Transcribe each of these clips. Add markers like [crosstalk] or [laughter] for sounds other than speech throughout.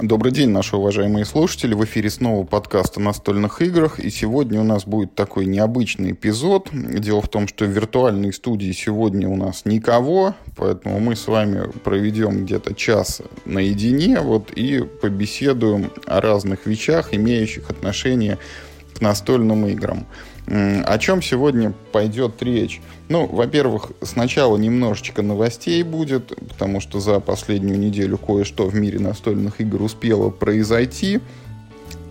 Добрый день, наши уважаемые слушатели. В эфире снова подкаст о настольных играх. И сегодня у нас будет такой необычный эпизод. Дело в том, что в виртуальной студии сегодня у нас никого, поэтому мы с вами проведем где-то час наедине вот, и побеседуем о разных вещах, имеющих отношение к настольным играм. О чем сегодня пойдет речь? Ну, во-первых, сначала немножечко новостей будет, потому что за последнюю неделю кое-что в мире настольных игр успело произойти.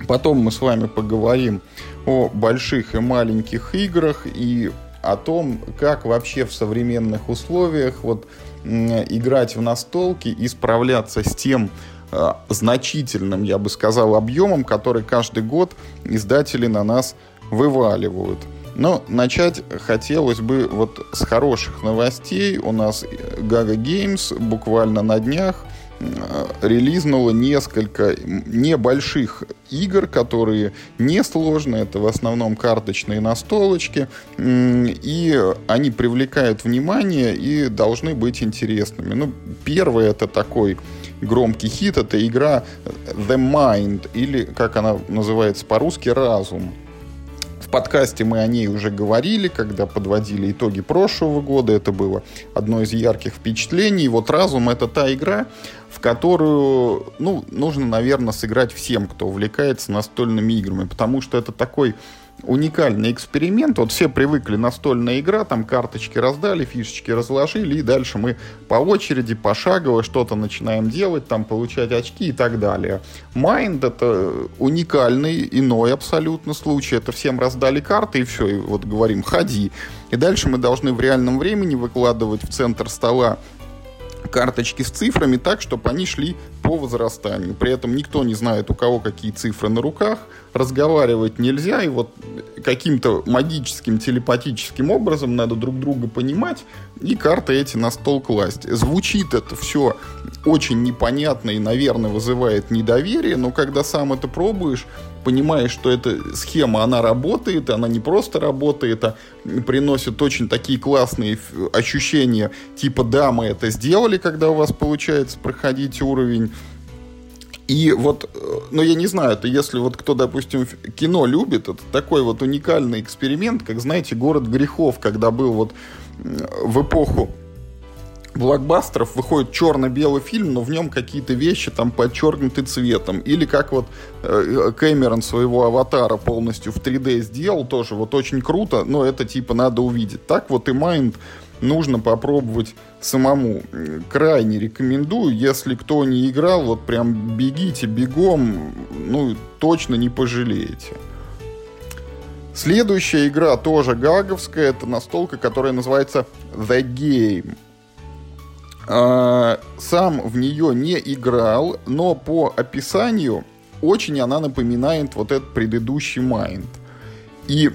Потом мы с вами поговорим о больших и маленьких играх и о том, как вообще в современных условиях вот играть в настолки и справляться с тем э, значительным, я бы сказал, объемом, который каждый год издатели на нас вываливают. Но начать хотелось бы вот с хороших новостей. У нас Gaga Games буквально на днях э, релизнула несколько небольших игр, которые несложные, это в основном карточные настолочки, и они привлекают внимание и должны быть интересными. Ну, первый это такой громкий хит, это игра The Mind, или, как она называется по-русски, «Разум». В подкасте мы о ней уже говорили, когда подводили итоги прошлого года. Это было одно из ярких впечатлений. Вот «Разум» — это та игра, в которую ну, нужно, наверное, сыграть всем, кто увлекается настольными играми, потому что это такой уникальный эксперимент. Вот все привыкли настольная игра, там карточки раздали, фишечки разложили, и дальше мы по очереди, пошагово что-то начинаем делать, там получать очки и так далее. Майнд это уникальный, иной абсолютно случай. Это всем раздали карты, и все, и вот говорим, ходи. И дальше мы должны в реальном времени выкладывать в центр стола карточки с цифрами так, чтобы они шли по возрастанию. При этом никто не знает, у кого какие цифры на руках, разговаривать нельзя, и вот каким-то магическим, телепатическим образом надо друг друга понимать и карты эти на стол класть. Звучит это все очень непонятно и, наверное, вызывает недоверие, но когда сам это пробуешь, понимаешь, что эта схема, она работает, она не просто работает, а приносит очень такие классные ощущения, типа, да, мы это сделали, когда у вас получается проходить уровень, и вот, э, ну я не знаю, это если вот кто, допустим, кино любит, это такой вот уникальный эксперимент, как, знаете, «Город грехов», когда был вот в эпоху блокбастеров выходит черно-белый фильм, но в нем какие-то вещи там подчеркнуты цветом. Или как вот э, Кэмерон своего аватара полностью в 3D сделал, тоже вот очень круто, но это типа надо увидеть. Так вот и Майнд нужно попробовать самому. Крайне рекомендую, если кто не играл, вот прям бегите бегом, ну точно не пожалеете. Следующая игра тоже гаговская, это настолка, которая называется The Game. А, сам в нее не играл, но по описанию очень она напоминает вот этот предыдущий Mind. И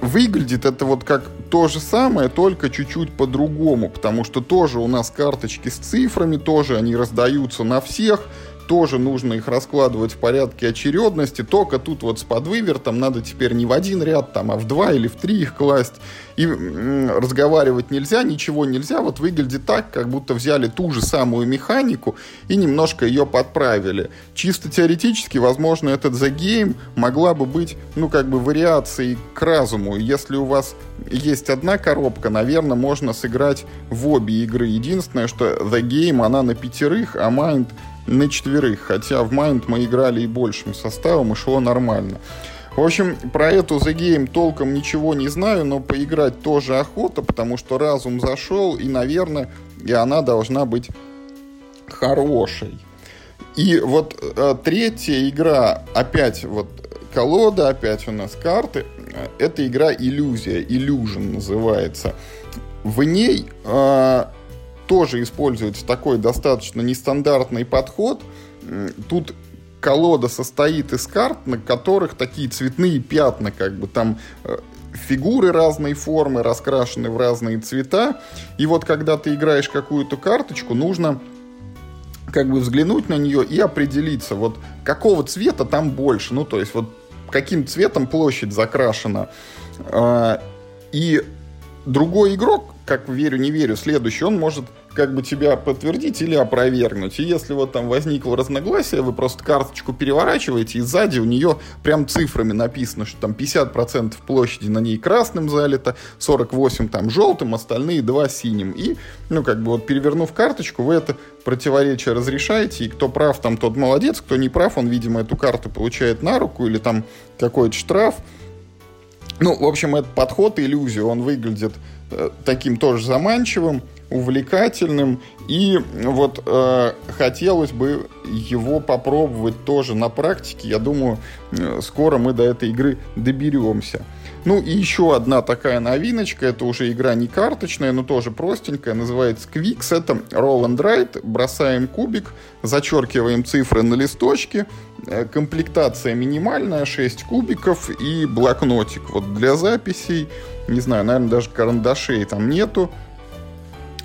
выглядит это вот как то же самое, только чуть-чуть по-другому, потому что тоже у нас карточки с цифрами, тоже они раздаются на всех, тоже нужно их раскладывать в порядке очередности, только тут вот с подвывертом надо теперь не в один ряд, там, а в два или в три их класть. И разговаривать нельзя, ничего нельзя. Вот выглядит так, как будто взяли ту же самую механику и немножко ее подправили. Чисто теоретически, возможно, этот The Game могла бы быть, ну, как бы вариацией к разуму. Если у вас есть одна коробка, наверное, можно сыграть в обе игры. Единственное, что The Game, она на пятерых, а Mind на четверых, хотя в Mind мы играли и большим составом, и шло нормально. В общем, про эту The Game толком ничего не знаю, но поиграть тоже охота, потому что разум зашел, и, наверное, и она должна быть хорошей. И вот э, третья игра, опять вот колода, опять у нас карты, это игра Иллюзия, Illusion называется. В ней э, тоже используется такой достаточно нестандартный подход. Тут колода состоит из карт, на которых такие цветные пятна, как бы там э, фигуры разной формы, раскрашены в разные цвета. И вот когда ты играешь какую-то карточку, нужно как бы взглянуть на нее и определиться, вот какого цвета там больше. Ну, то есть вот каким цветом площадь закрашена. А, и другой игрок как верю, не верю, следующий, он может как бы тебя подтвердить или опровергнуть. И если вот там возникло разногласие, вы просто карточку переворачиваете, и сзади у нее прям цифрами написано, что там 50% площади на ней красным залито, 48 там желтым, остальные два синим. И, ну, как бы вот перевернув карточку, вы это противоречие разрешаете, и кто прав, там тот молодец, кто не прав, он, видимо, эту карту получает на руку или там какой-то штраф. Ну, в общем, этот подход, иллюзию, он выглядит э, таким тоже заманчивым, увлекательным. И вот э, хотелось бы его попробовать тоже на практике. Я думаю, э, скоро мы до этой игры доберемся. Ну и еще одна такая новиночка, это уже игра не карточная, но тоже простенькая, называется Quicks. Это Roll and Write, бросаем кубик, зачеркиваем цифры на листочке, комплектация минимальная, 6 кубиков и блокнотик. Вот для записей, не знаю, наверное, даже карандашей там нету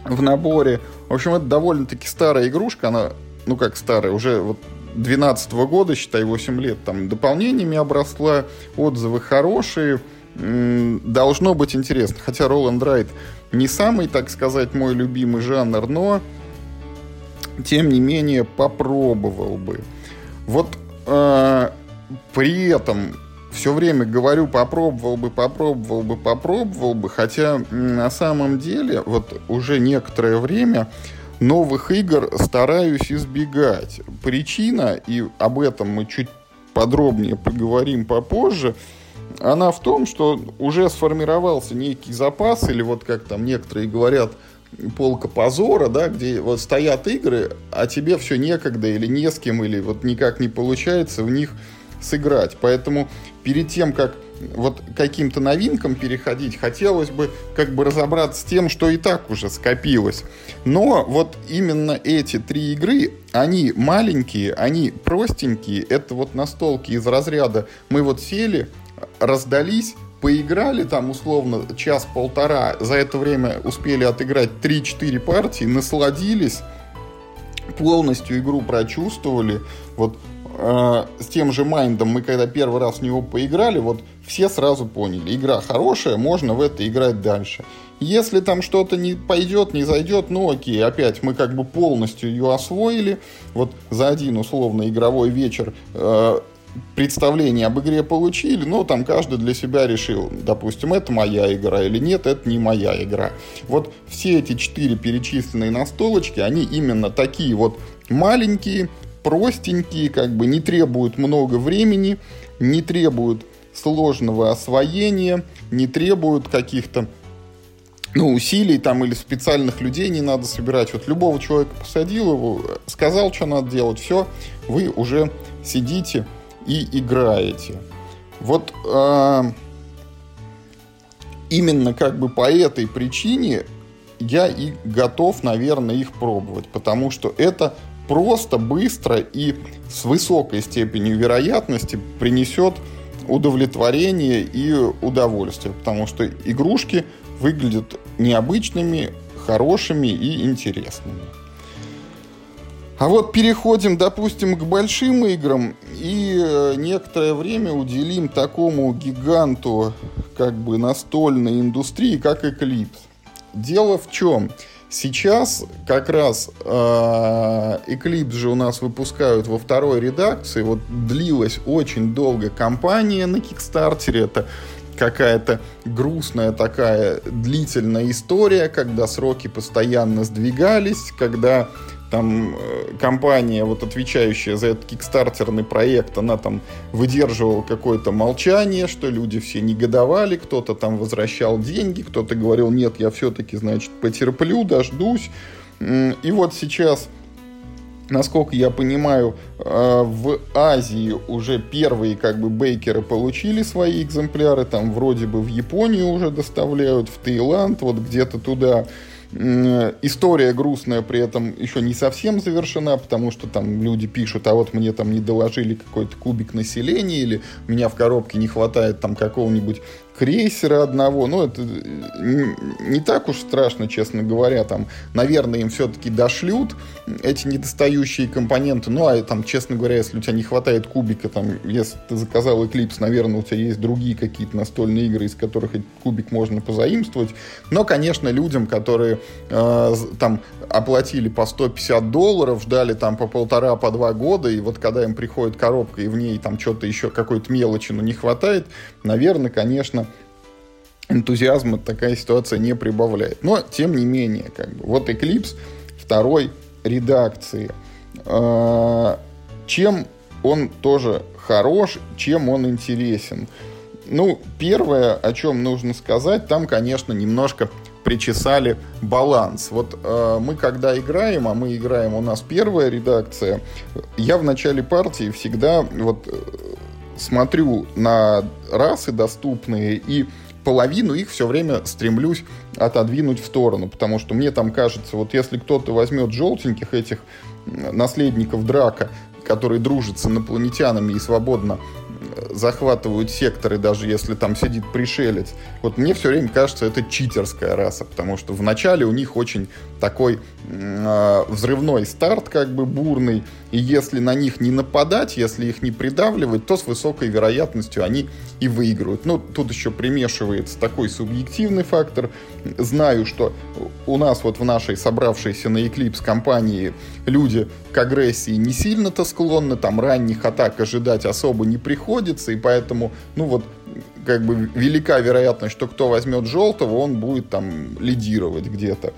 в наборе. В общем, это довольно-таки старая игрушка, она, ну как старая, уже вот 12 года, считай, 8 лет, там дополнениями обросла, отзывы хорошие, должно быть интересно. Хотя and Ride не самый, так сказать, мой любимый жанр, но тем не менее попробовал бы. Вот э, при этом все время говорю попробовал бы, попробовал бы, попробовал бы, хотя на самом деле вот уже некоторое время новых игр стараюсь избегать. Причина, и об этом мы чуть подробнее поговорим попозже, она в том, что уже сформировался некий запас, или вот как там некоторые говорят, полка позора, да, где вот стоят игры, а тебе все некогда или не с кем, или вот никак не получается в них сыграть. Поэтому перед тем, как вот каким-то новинкам переходить, хотелось бы как бы разобраться с тем, что и так уже скопилось. Но вот именно эти три игры, они маленькие, они простенькие, это вот настолки из разряда мы вот сели, раздались, поиграли там условно час-полтора, за это время успели отыграть 3-4 партии, насладились, полностью игру прочувствовали. Вот э, с тем же Майндом мы когда первый раз в него поиграли, вот все сразу поняли, игра хорошая, можно в это играть дальше. Если там что-то не пойдет, не зайдет, ну окей, опять мы как бы полностью ее освоили. Вот за один условно игровой вечер э, представление об игре получили, но там каждый для себя решил, допустим, это моя игра или нет, это не моя игра. Вот все эти четыре перечисленные настолочки, они именно такие вот маленькие, простенькие, как бы не требуют много времени, не требуют сложного освоения, не требуют каких-то ну, усилий там или специальных людей не надо собирать. Вот любого человека посадил его, сказал, что надо делать, все, вы уже сидите, и играете. Вот э, именно как бы по этой причине я и готов, наверное, их пробовать, потому что это просто, быстро и с высокой степенью вероятности принесет удовлетворение и удовольствие, потому что игрушки выглядят необычными, хорошими и интересными. А вот переходим, допустим, к большим играм и э, некоторое время уделим такому гиганту как бы настольной индустрии, как Eclipse. Дело в чем? Сейчас как раз Eclipse же у нас выпускают во второй редакции. Вот длилась очень долго кампания на Кикстартере. Это какая-то грустная такая длительная история, когда сроки постоянно сдвигались, когда там э, компания, вот отвечающая за этот кикстартерный проект, она там выдерживала какое-то молчание, что люди все негодовали, кто-то там возвращал деньги, кто-то говорил, нет, я все-таки, значит, потерплю, дождусь. И вот сейчас, насколько я понимаю, э, в Азии уже первые как бы бейкеры получили свои экземпляры, там вроде бы в Японию уже доставляют, в Таиланд, вот где-то туда. История грустная при этом еще не совсем завершена, потому что там люди пишут, а вот мне там не доложили какой-то кубик населения, или у меня в коробке не хватает там какого-нибудь крейсера одного. Ну, это не так уж страшно, честно говоря. Там, наверное, им все-таки дошлют эти недостающие компоненты. Ну, а там, честно говоря, если у тебя не хватает кубика, там, если ты заказал Eclipse, наверное, у тебя есть другие какие-то настольные игры, из которых этот кубик можно позаимствовать. Но, конечно, людям, которые э, там оплатили по 150 долларов, ждали там по полтора, по два года, и вот когда им приходит коробка, и в ней там что-то еще, какой-то мелочи, но не хватает, наверное, конечно, энтузиазма такая ситуация не прибавляет. Но, тем не менее, как бы, вот Eclipse второй редакции. А, чем он тоже хорош, чем он интересен? Ну, первое, о чем нужно сказать, там, конечно, немножко причесали баланс. Вот э, мы когда играем, а мы играем, у нас первая редакция, я в начале партии всегда вот э, смотрю на расы доступные и половину их все время стремлюсь отодвинуть в сторону, потому что мне там кажется, вот если кто-то возьмет желтеньких этих наследников Драка, которые дружат с инопланетянами и свободно захватывают секторы, даже если там сидит пришелец. Вот мне все время кажется, это читерская раса, потому что вначале у них очень такой э, взрывной старт, как бы бурный, и если на них не нападать, если их не придавливать, то с высокой вероятностью они и выигрывают. Ну, тут еще примешивается такой субъективный фактор. Знаю, что у нас вот в нашей собравшейся на Eclipse компании люди к агрессии не сильно-то склонны, там ранних атак ожидать особо не приходится, и поэтому, ну вот, как бы велика вероятность, что кто возьмет желтого, он будет там лидировать где-то.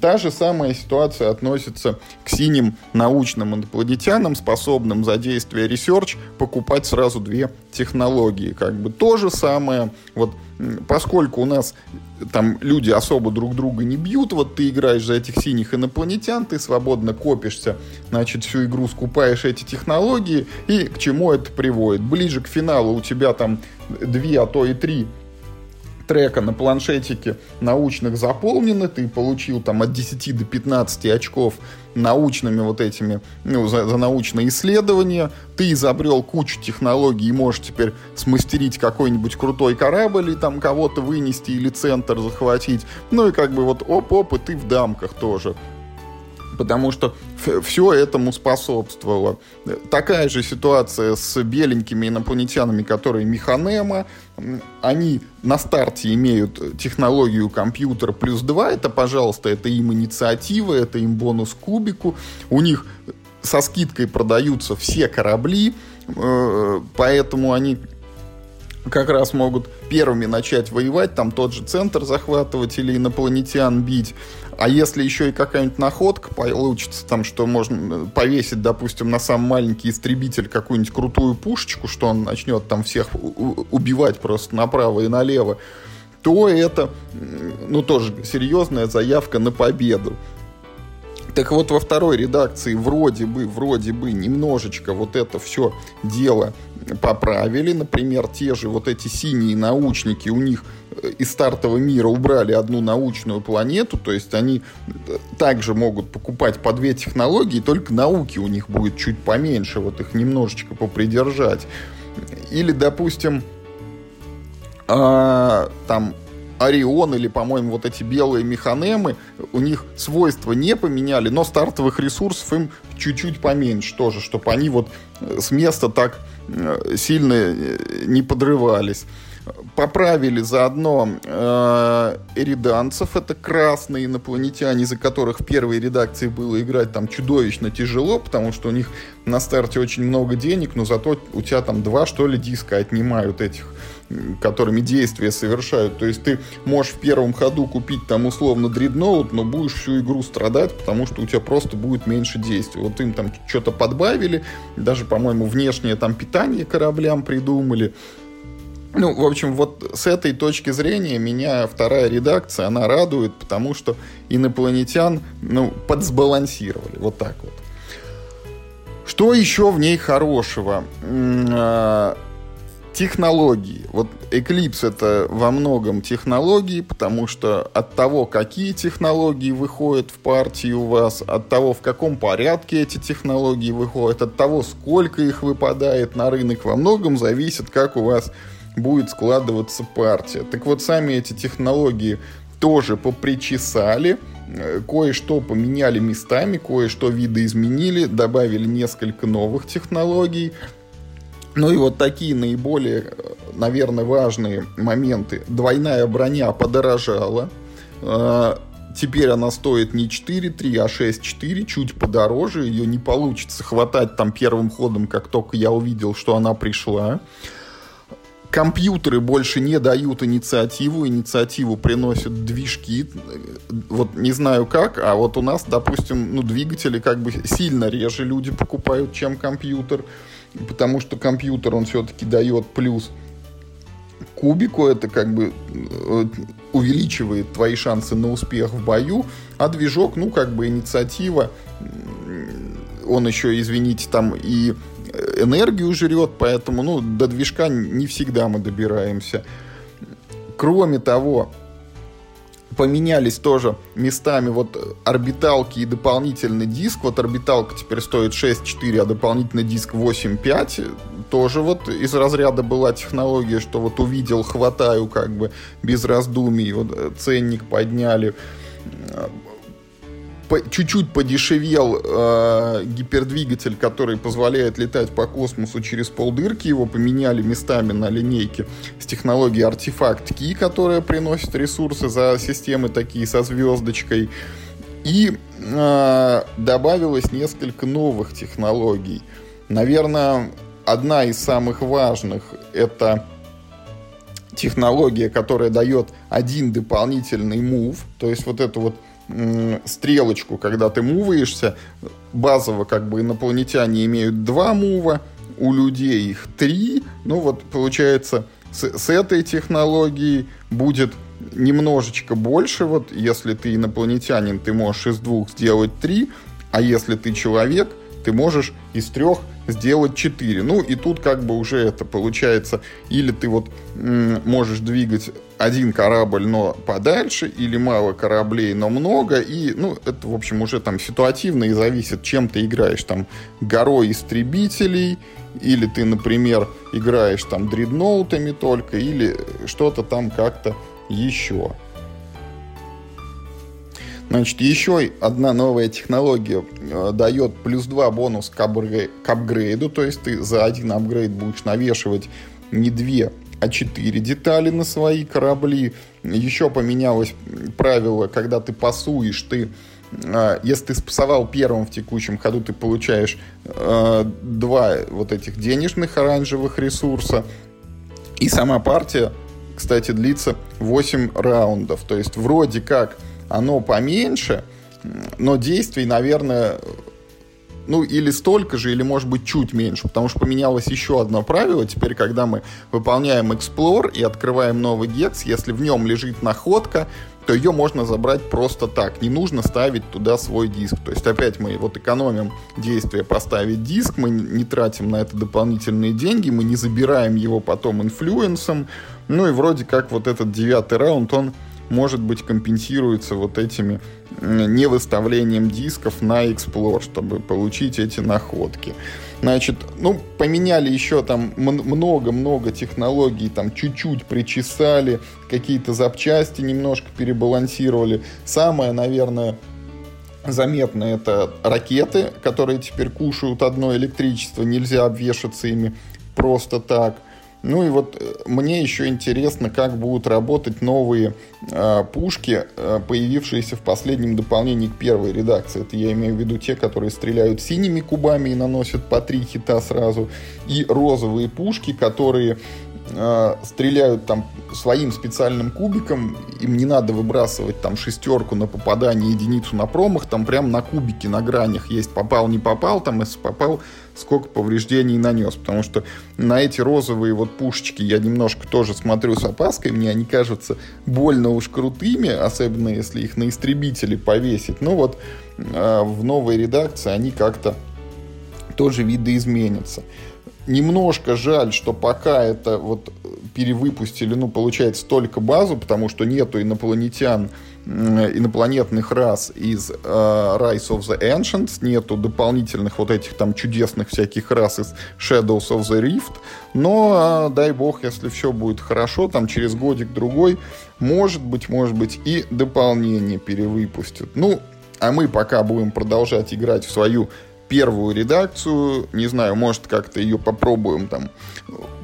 Та же самая ситуация относится к синим научным инопланетянам, способным за действие research покупать сразу две технологии. Как бы то же самое. Вот поскольку у нас там люди особо друг друга не бьют, вот ты играешь за этих синих инопланетян, ты свободно копишься, значит, всю игру скупаешь эти технологии, и к чему это приводит? Ближе к финалу у тебя там две, а то и три трека на планшетике научных заполнены, ты получил там от 10 до 15 очков научными вот этими, ну, за, за научные исследования, ты изобрел кучу технологий и можешь теперь смастерить какой-нибудь крутой корабль и там кого-то вынести или центр захватить, ну и как бы вот оп-оп, и ты в дамках тоже потому что все этому способствовало. Такая же ситуация с беленькими инопланетянами, которые механема. Они на старте имеют технологию компьютер плюс 2. Это, пожалуйста, это им инициатива, это им бонус кубику. У них со скидкой продаются все корабли, э, поэтому они как раз могут первыми начать воевать, там тот же центр захватывать или инопланетян бить. А если еще и какая-нибудь находка получится, там, что можно повесить, допустим, на самый маленький истребитель какую-нибудь крутую пушечку, что он начнет там всех убивать просто направо и налево, то это, ну, тоже серьезная заявка на победу. Так вот, во второй редакции вроде бы, вроде бы немножечко вот это все дело поправили. Например, те же вот эти синие научники, у них э, из стартового мира убрали одну научную планету, то есть они э, также могут покупать по две технологии, только науки у них будет чуть поменьше, вот их немножечко попридержать. Или, допустим, а, там Орион или, по-моему, вот эти белые механемы, у них свойства не поменяли, но стартовых ресурсов им чуть-чуть поменьше тоже, чтобы они вот э, с места так э, сильно э, не подрывались. Поправили заодно э, эриданцев, это красные инопланетяне, за которых в первой редакции было играть там чудовищно тяжело, потому что у них на старте очень много денег, но зато у тебя там два, что ли, диска отнимают этих которыми действия совершают. То есть ты можешь в первом ходу купить там условно дредноут, но будешь всю игру страдать, потому что у тебя просто будет меньше действий. Вот им там что-то подбавили, даже, по-моему, внешнее там питание кораблям придумали. Ну, в общем, вот с этой точки зрения меня вторая редакция, она радует, потому что инопланетян, ну, подсбалансировали. Вот так вот. Что еще в ней хорошего? Технологии. Вот Eclipse это во многом технологии, потому что от того, какие технологии выходят в партии у вас, от того, в каком порядке эти технологии выходят, от того, сколько их выпадает на рынок, во многом зависит, как у вас будет складываться партия. Так вот, сами эти технологии тоже попричесали, э, кое-что поменяли местами, кое-что видоизменили, добавили несколько новых технологий. Ну и вот такие наиболее, наверное, важные моменты. Двойная броня подорожала. Э, теперь она стоит не 4.3, а 6.4, чуть подороже. Ее не получится хватать там первым ходом, как только я увидел, что она пришла компьютеры больше не дают инициативу, инициативу приносят движки, вот не знаю как, а вот у нас, допустим, ну, двигатели как бы сильно реже люди покупают, чем компьютер, потому что компьютер, он все-таки дает плюс кубику, это как бы э, увеличивает твои шансы на успех в бою, а движок, ну, как бы инициатива, он еще, извините, там и энергию жрет, поэтому ну, до движка не всегда мы добираемся. Кроме того, поменялись тоже местами вот орбиталки и дополнительный диск. Вот орбиталка теперь стоит 6.4, а дополнительный диск 8.5. Тоже вот из разряда была технология, что вот увидел, хватаю как бы без раздумий. Вот э, ценник подняли чуть-чуть подешевел э, гипердвигатель, который позволяет летать по космосу через полдырки. Его поменяли местами на линейке с технологией Artifact Key, которая приносит ресурсы за системы такие со звездочкой. И э, добавилось несколько новых технологий. Наверное, одна из самых важных это технология, которая дает один дополнительный мув, то есть вот это вот стрелочку, когда ты муваешься. Базово как бы инопланетяне имеют два мува, у людей их три. Ну вот получается с, с этой технологией будет немножечко больше. Вот если ты инопланетянин, ты можешь из двух сделать три, а если ты человек, ты можешь из трех сделать 4. Ну и тут как бы уже это получается, или ты вот можешь двигать один корабль, но подальше, или мало кораблей, но много, и, ну, это, в общем, уже там ситуативно и зависит, чем ты играешь, там, горой истребителей, или ты, например, играешь там дредноутами только, или что-то там как-то еще. Значит, еще одна новая технология э, дает плюс 2 бонус к, апгрей- к апгрейду, то есть ты за один апгрейд будешь навешивать не 2, а 4 детали на свои корабли. Еще поменялось правило, когда ты пасуешь, ты э, если ты спасовал первым в текущем ходу, ты получаешь э, два вот этих денежных оранжевых ресурса. И сама партия, кстати, длится 8 раундов. То есть вроде как оно поменьше, но действий, наверное, ну, или столько же, или, может быть, чуть меньше, потому что поменялось еще одно правило. Теперь, когда мы выполняем Explore и открываем новый гекс, если в нем лежит находка, то ее можно забрать просто так. Не нужно ставить туда свой диск. То есть опять мы вот экономим действие поставить диск, мы не тратим на это дополнительные деньги, мы не забираем его потом инфлюенсом. Ну и вроде как вот этот девятый раунд, он может быть, компенсируется вот этими не выставлением дисков на Explore, чтобы получить эти находки. Значит, ну, поменяли еще там много-много технологий, там чуть-чуть причесали, какие-то запчасти немножко перебалансировали. Самое, наверное, заметное это ракеты, которые теперь кушают одно электричество, нельзя обвешаться ими просто так – ну и вот э, мне еще интересно, как будут работать новые э, пушки, э, появившиеся в последнем дополнении к первой редакции. Это я имею в виду те, которые стреляют синими кубами и наносят по три хита сразу, и розовые пушки, которые э, стреляют там своим специальным кубиком, им не надо выбрасывать там шестерку на попадание, единицу на промах, там прям на кубике, на гранях есть попал, не попал, там если попал, сколько повреждений нанес, потому что на эти розовые вот пушечки я немножко тоже смотрю с опаской, мне они кажутся больно уж крутыми, особенно если их на истребители повесить, но вот э, в новой редакции они как-то тоже видоизменятся. Немножко жаль, что пока это вот перевыпустили, ну, получается, только базу, потому что нету инопланетян, инопланетных рас из э, Rise of the Ancients, нету дополнительных вот этих там чудесных всяких рас из Shadows of the Rift, но э, дай бог, если все будет хорошо, там через годик-другой, может быть, может быть, и дополнение перевыпустят. Ну, а мы пока будем продолжать играть в свою первую редакцию, не знаю, может как-то ее попробуем там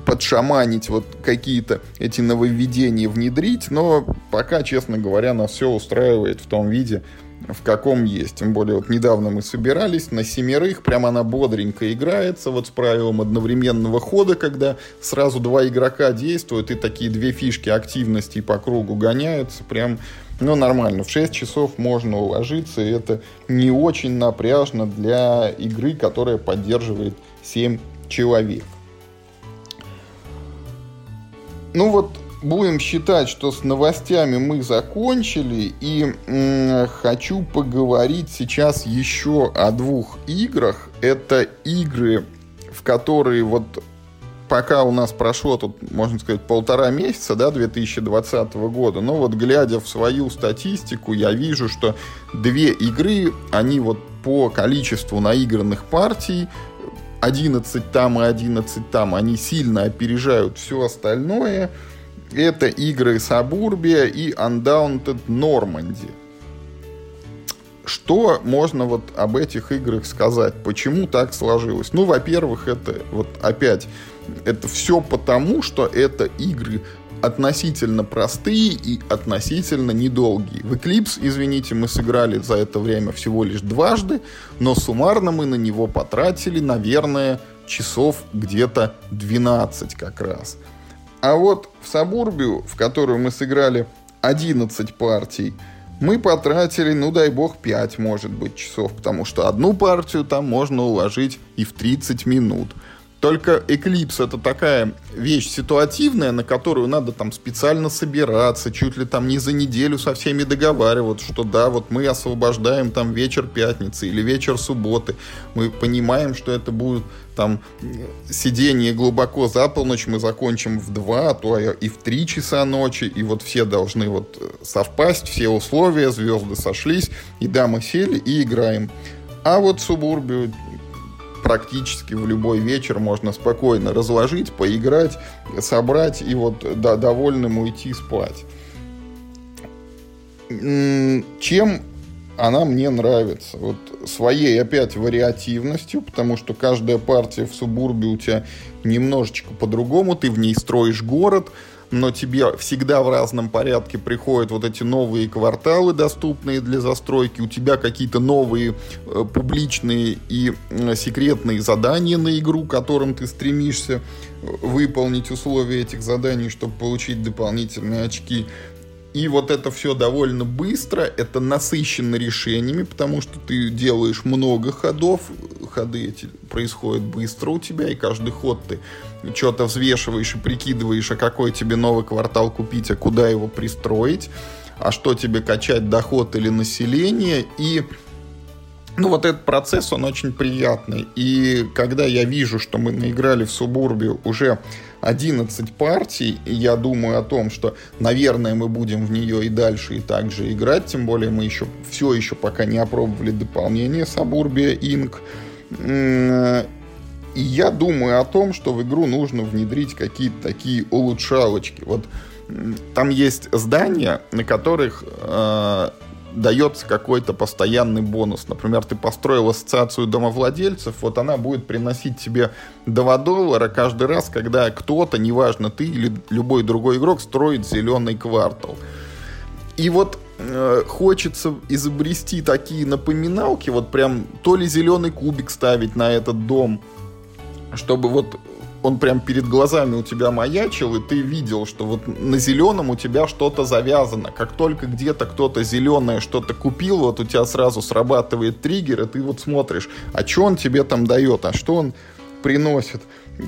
подшаманить, вот какие-то эти нововведения внедрить, но пока, честно говоря, нас все устраивает в том виде, в каком есть. Тем более, вот недавно мы собирались на семерых, прямо она бодренько играется, вот с правилом одновременного хода, когда сразу два игрока действуют, и такие две фишки активности по кругу гоняются, прям ну, нормально. В 6 часов можно уложиться, и это не очень напряжно для игры, которая поддерживает 7 человек. Ну вот, будем считать, что с новостями мы закончили, и м- хочу поговорить сейчас еще о двух играх. Это игры, в которые вот пока у нас прошло тут, можно сказать, полтора месяца, да, 2020 года, но вот глядя в свою статистику, я вижу, что две игры, они вот по количеству наигранных партий 11 там и 11 там, они сильно опережают все остальное. Это игры Сабурбия и Undaunted Normandy. Что можно вот об этих играх сказать? Почему так сложилось? Ну, во-первых, это вот опять это все потому, что это игры относительно простые и относительно недолгие. В Eclipse, извините, мы сыграли за это время всего лишь дважды, но суммарно мы на него потратили, наверное, часов где-то 12 как раз. А вот в Сабурбию, в которую мы сыграли 11 партий, мы потратили, ну дай бог, 5, может быть, часов, потому что одну партию там можно уложить и в 30 минут – только Eclipse это такая вещь ситуативная, на которую надо там специально собираться, чуть ли там не за неделю со всеми договариваться, что да, вот мы освобождаем там вечер пятницы или вечер субботы. Мы понимаем, что это будет там сидение глубоко за полночь, мы закончим в 2, а то и в 3 часа ночи, и вот все должны вот совпасть, все условия, звезды сошлись, и да, мы сели и играем. А вот Субурбию практически в любой вечер можно спокойно разложить, поиграть, собрать и вот да, довольным уйти спать. Чем она мне нравится. Вот своей опять вариативностью, потому что каждая партия в субурбе у тебя немножечко по-другому, ты в ней строишь город, но тебе всегда в разном порядке приходят вот эти новые кварталы, доступные для застройки, у тебя какие-то новые э, публичные и э, секретные задания на игру, которым ты стремишься э, выполнить условия этих заданий, чтобы получить дополнительные очки. И вот это все довольно быстро, это насыщено решениями, потому что ты делаешь много ходов, ходы эти происходят быстро у тебя, и каждый ход ты что-то взвешиваешь и прикидываешь, а какой тебе новый квартал купить, а куда его пристроить, а что тебе качать, доход или население, и ну, вот этот процесс, он очень приятный. И когда я вижу, что мы наиграли в Субурбию уже 11 партий, и я думаю о том, что, наверное, мы будем в нее и дальше и также играть, тем более мы еще все еще пока не опробовали дополнение Сабурбия Инк. И я думаю о том, что в игру нужно внедрить какие-то такие улучшалочки. Вот там есть здания, на которых э, дается какой-то постоянный бонус. Например, ты построил ассоциацию домовладельцев, вот она будет приносить тебе 2 доллара каждый раз, когда кто-то, неважно ты или любой другой игрок, строит зеленый квартал. И вот э, хочется изобрести такие напоминалки, вот прям то ли зеленый кубик ставить на этот дом, чтобы вот он прям перед глазами у тебя маячил, и ты видел, что вот на зеленом у тебя что-то завязано. Как только где-то кто-то зеленое что-то купил, вот у тебя сразу срабатывает триггер, и ты вот смотришь, а что он тебе там дает, а что он приносит,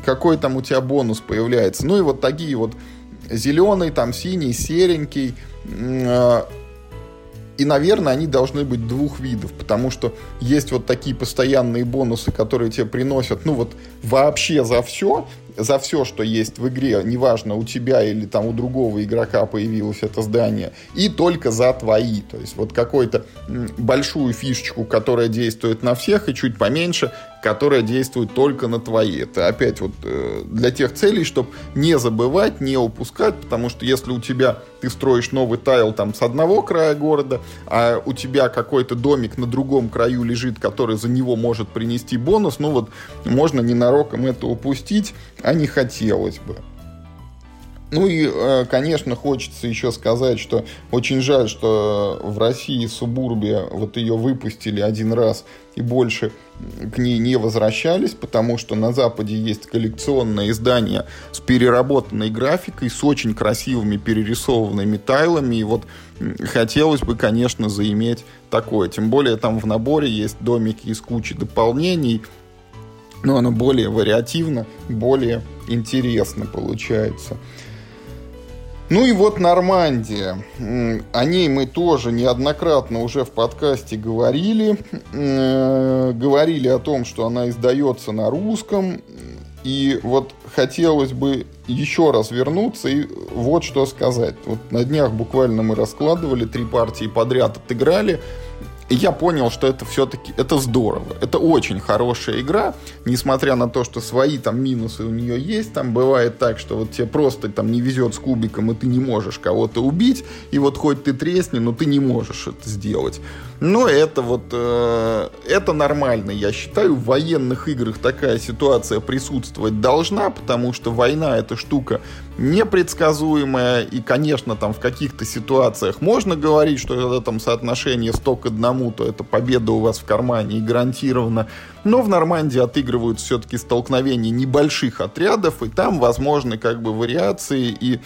какой там у тебя бонус появляется. Ну и вот такие вот зеленый, там синий, серенький, а, И, наверное, они должны быть двух видов, потому что есть вот такие постоянные бонусы, которые тебе приносят, ну вот вообще за все, за все, что есть в игре, неважно, у тебя или там у другого игрока появилось это здание, и только за твои. То есть вот какую-то большую фишечку, которая действует на всех, и чуть поменьше, которая действует только на твои. Это опять вот э, для тех целей, чтобы не забывать, не упускать, потому что если у тебя ты строишь новый тайл там с одного края города, а у тебя какой-то домик на другом краю лежит, который за него может принести бонус, ну вот можно ненароком это упустить, а не хотелось бы. Ну и, э, конечно, хочется еще сказать, что очень жаль, что в России Субурбия вот ее выпустили один раз и больше к ней не возвращались, потому что на Западе есть коллекционное издание с переработанной графикой, с очень красивыми перерисованными тайлами, и вот хотелось бы, конечно, заиметь такое. Тем более там в наборе есть домики из кучи дополнений, но оно более вариативно, более интересно получается. Ну и вот Нормандия. О ней мы тоже неоднократно уже в подкасте говорили. Э, говорили о том, что она издается на русском. И вот хотелось бы еще раз вернуться и вот что сказать. Вот на днях буквально мы раскладывали, три партии подряд отыграли. И я понял, что это все-таки это здорово. Это очень хорошая игра, несмотря на то, что свои там минусы у нее есть. Там бывает так, что вот тебе просто там не везет с кубиком, и ты не можешь кого-то убить. И вот хоть ты тресни, но ты не можешь это сделать. Но это вот э, это нормально. Я считаю, в военных играх такая ситуация присутствовать должна, потому что война это штука непредсказуемая. И, конечно, там в каких-то ситуациях можно говорить, что это там соотношение 100 к 1, то это победа у вас в кармане и гарантированно. Но в Нормандии отыгрывают все-таки столкновения небольших отрядов, и там возможны как бы вариации и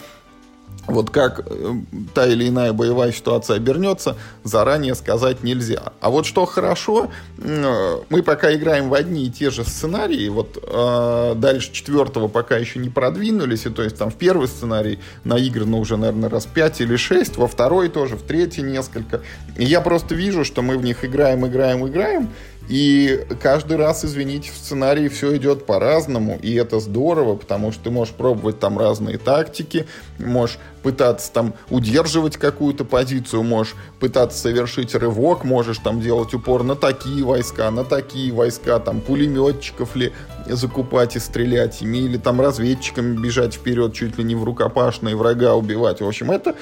вот как э, та или иная боевая ситуация обернется, заранее сказать нельзя. А вот что хорошо, э, мы пока играем в одни и те же сценарии, вот э, дальше четвертого пока еще не продвинулись, и то есть там в первый сценарий наиграно уже, наверное, раз пять или шесть, во второй тоже, в третий несколько. И я просто вижу, что мы в них играем, играем, играем, и каждый раз, извините, в сценарии все идет по-разному, и это здорово, потому что ты можешь пробовать там разные тактики, можешь пытаться там удерживать какую-то позицию, можешь пытаться совершить рывок, можешь там делать упор на такие войска, на такие войска, там пулеметчиков ли закупать и стрелять ими, или там разведчиками бежать вперед, чуть ли не в рукопашные врага убивать. В общем, это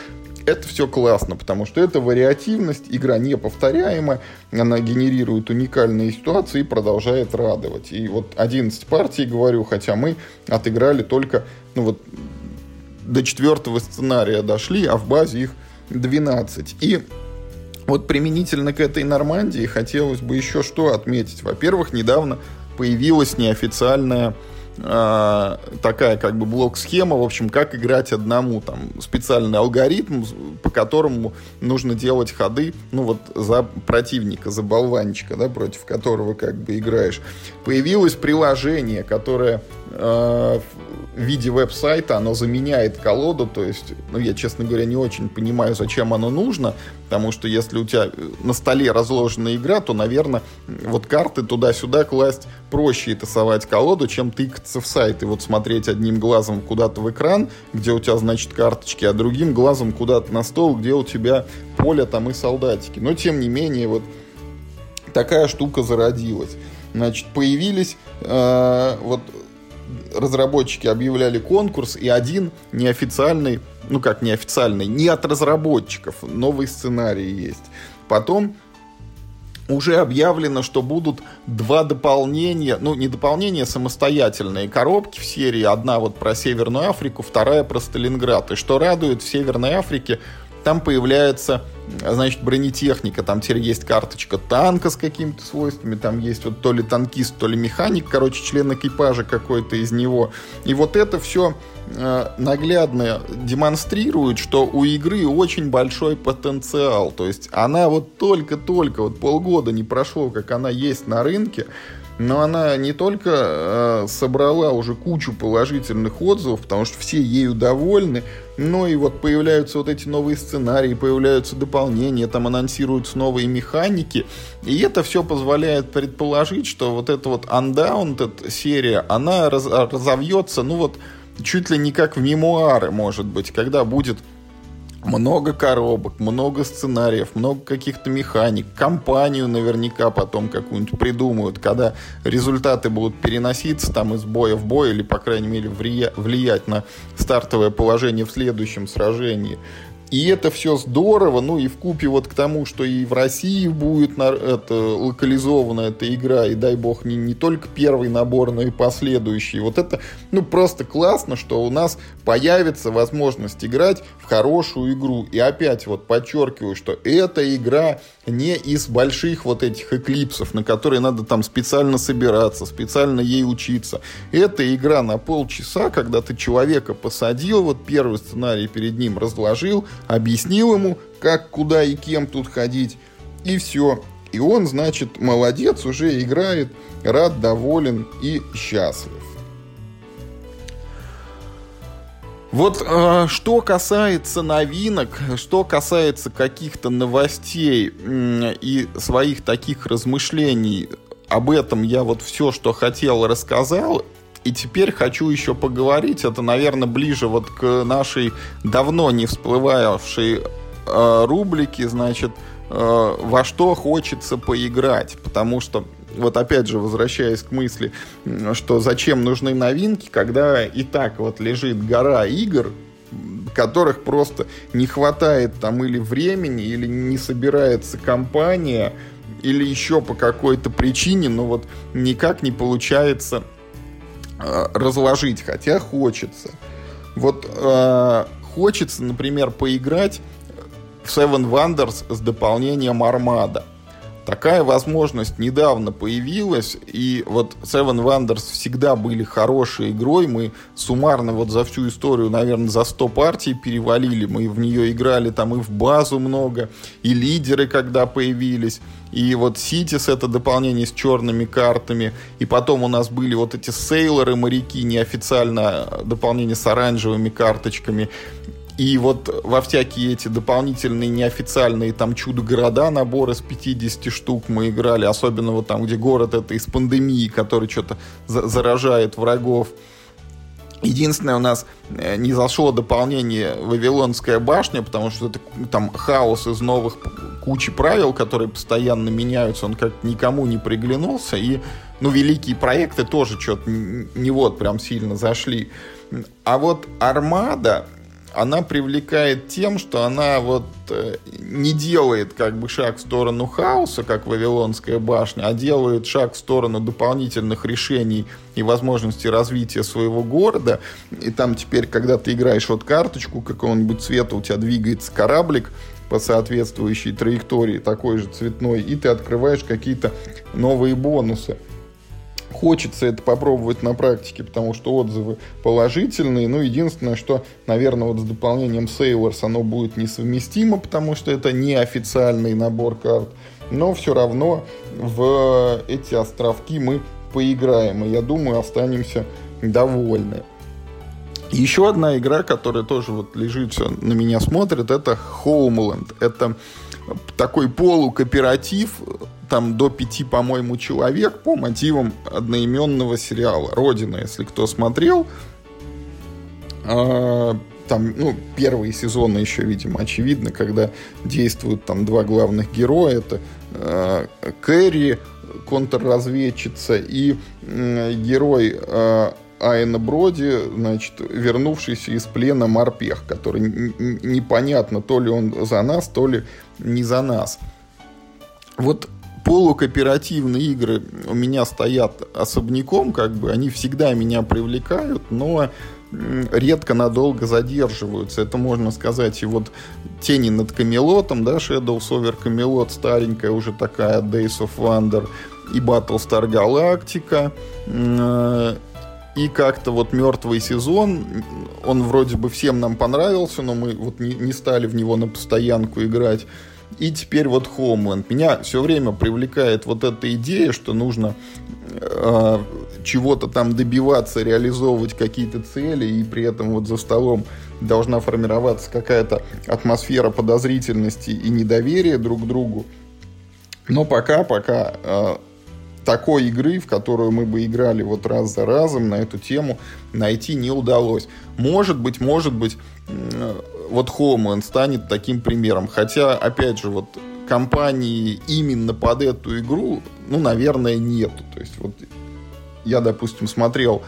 это все классно, потому что это вариативность, игра неповторяема, она генерирует уникальные ситуации и продолжает радовать. И вот 11 партий, говорю, хотя мы отыграли только, ну вот, до четвертого сценария дошли, а в базе их 12. И вот применительно к этой Нормандии хотелось бы еще что отметить. Во-первых, недавно появилась неофициальная э, такая как бы блок-схема, в общем, как играть одному, там, специальный алгоритм, по которому нужно делать ходы, ну, вот, за противника, за болванчика, да, против которого, как бы, играешь. Появилось приложение, которое в виде веб-сайта, оно заменяет колоду, то есть, ну, я, честно говоря, не очень понимаю, зачем оно нужно, потому что если у тебя на столе разложена игра, то, наверное, вот карты туда-сюда класть проще и тасовать колоду, чем тыкаться в сайт и вот смотреть одним глазом куда-то в экран, где у тебя, значит, карточки, а другим глазом куда-то на стол, где у тебя поле там и солдатики. Но, тем не менее, вот такая штука зародилась. Значит, появились э, вот разработчики объявляли конкурс, и один неофициальный, ну как неофициальный, не от разработчиков, новый сценарий есть. Потом уже объявлено, что будут два дополнения, ну не дополнения, самостоятельные коробки в серии. Одна вот про Северную Африку, вторая про Сталинград. И что радует, в Северной Африке там появляется, значит, бронетехника, там теперь есть карточка танка с какими-то свойствами, там есть вот то ли танкист, то ли механик, короче, член экипажа какой-то из него. И вот это все наглядно демонстрирует, что у игры очень большой потенциал. То есть она вот только-только, вот полгода не прошло, как она есть на рынке, но она не только э, собрала уже кучу положительных отзывов, потому что все ею довольны, но и вот появляются вот эти новые сценарии, появляются дополнения, там анонсируются новые механики. И это все позволяет предположить, что вот эта вот Undaunted серия, она раз, разовьется, ну вот, чуть ли не как в мемуары, может быть, когда будет много коробок, много сценариев, много каких-то механик, компанию наверняка потом какую-нибудь придумают, когда результаты будут переноситься там из боя в бой или, по крайней мере, влиять на стартовое положение в следующем сражении. И это все здорово, ну и в купе вот к тому, что и в России будет на, это, локализована эта игра, и дай бог не, не только первый набор, но и последующий. Вот это, ну просто классно, что у нас появится возможность играть в хорошую игру. И опять вот подчеркиваю, что эта игра не из больших вот этих эклипсов, на которые надо там специально собираться, специально ей учиться. Это игра на полчаса, когда ты человека посадил, вот первый сценарий перед ним разложил, объяснил ему, как, куда и кем тут ходить, и все. И он, значит, молодец, уже играет, рад, доволен и счастлив. Вот э, что касается новинок, что касается каких-то новостей э, и своих таких размышлений, об этом я вот все, что хотел, рассказал. И теперь хочу еще поговорить, это, наверное, ближе вот к нашей давно не всплывавшей э, рубрике, значит, э, во что хочется поиграть. Потому что вот опять же, возвращаясь к мысли, что зачем нужны новинки, когда и так вот лежит гора игр, которых просто не хватает там или времени, или не собирается компания, или еще по какой-то причине, но вот никак не получается э, разложить, хотя хочется. Вот э, хочется, например, поиграть в Seven Wonders с дополнением Армада. Такая возможность недавно появилась, и вот Seven Wonders всегда были хорошей игрой. Мы суммарно вот за всю историю, наверное, за 100 партий перевалили. Мы в нее играли там и в базу много, и лидеры когда появились. И вот Ситис это дополнение с черными картами. И потом у нас были вот эти сейлоры, моряки, неофициально дополнение с оранжевыми карточками. И вот во всякие эти дополнительные неофициальные там чудо-города, наборы с 50 штук мы играли, особенно вот там, где город это из пандемии, который что-то за заражает врагов. Единственное, у нас э, не зашло дополнение Вавилонская башня, потому что это там хаос из новых кучи правил, которые постоянно меняются, он как никому не приглянулся. И, ну, великие проекты тоже что-то не вот прям сильно зашли. А вот Армада, она привлекает тем, что она вот э, не делает как бы шаг в сторону хаоса, как Вавилонская башня, а делает шаг в сторону дополнительных решений и возможностей развития своего города. И там теперь, когда ты играешь вот карточку какого-нибудь цвета, у тебя двигается кораблик по соответствующей траектории, такой же цветной, и ты открываешь какие-то новые бонусы. Хочется это попробовать на практике, потому что отзывы положительные. Ну, единственное, что, наверное, вот с дополнением Sailors оно будет несовместимо, потому что это не официальный набор карт. Но все равно в эти островки мы поиграем. И я думаю, останемся довольны. Еще одна игра, которая тоже вот лежит, все на меня смотрит, это Homeland. Это такой полукооператив там до пяти, по-моему, человек по мотивам одноименного сериала «Родина», если кто смотрел. А, там, ну, первые сезоны еще, видимо, очевидно, когда действуют там два главных героя. Это э, Кэрри, контрразведчица, и герой э, Айна Броди, значит, вернувшийся из плена морпех, который непонятно, то ли он за нас, то ли не за нас. Вот полукооперативные игры у меня стоят особняком, как бы они всегда меня привлекают, но редко надолго задерживаются. Это можно сказать и вот тени над Камелотом, да, Shadows over Camelot, старенькая уже такая Days of Wonder, и Battlestar Galactica, э, и как-то вот мертвый сезон, он вроде бы всем нам понравился, но мы вот не, не стали в него на постоянку играть. И теперь вот Homeland. Меня все время привлекает вот эта идея, что нужно э, чего-то там добиваться, реализовывать какие-то цели, и при этом вот за столом должна формироваться какая-то атмосфера подозрительности и недоверия друг к другу. Но пока, пока э, такой игры, в которую мы бы играли вот раз за разом на эту тему, найти не удалось. Может быть, может быть, вот Homeland станет таким примером. Хотя, опять же, вот компании именно под эту игру, ну, наверное, нету. То есть вот я, допустим, смотрел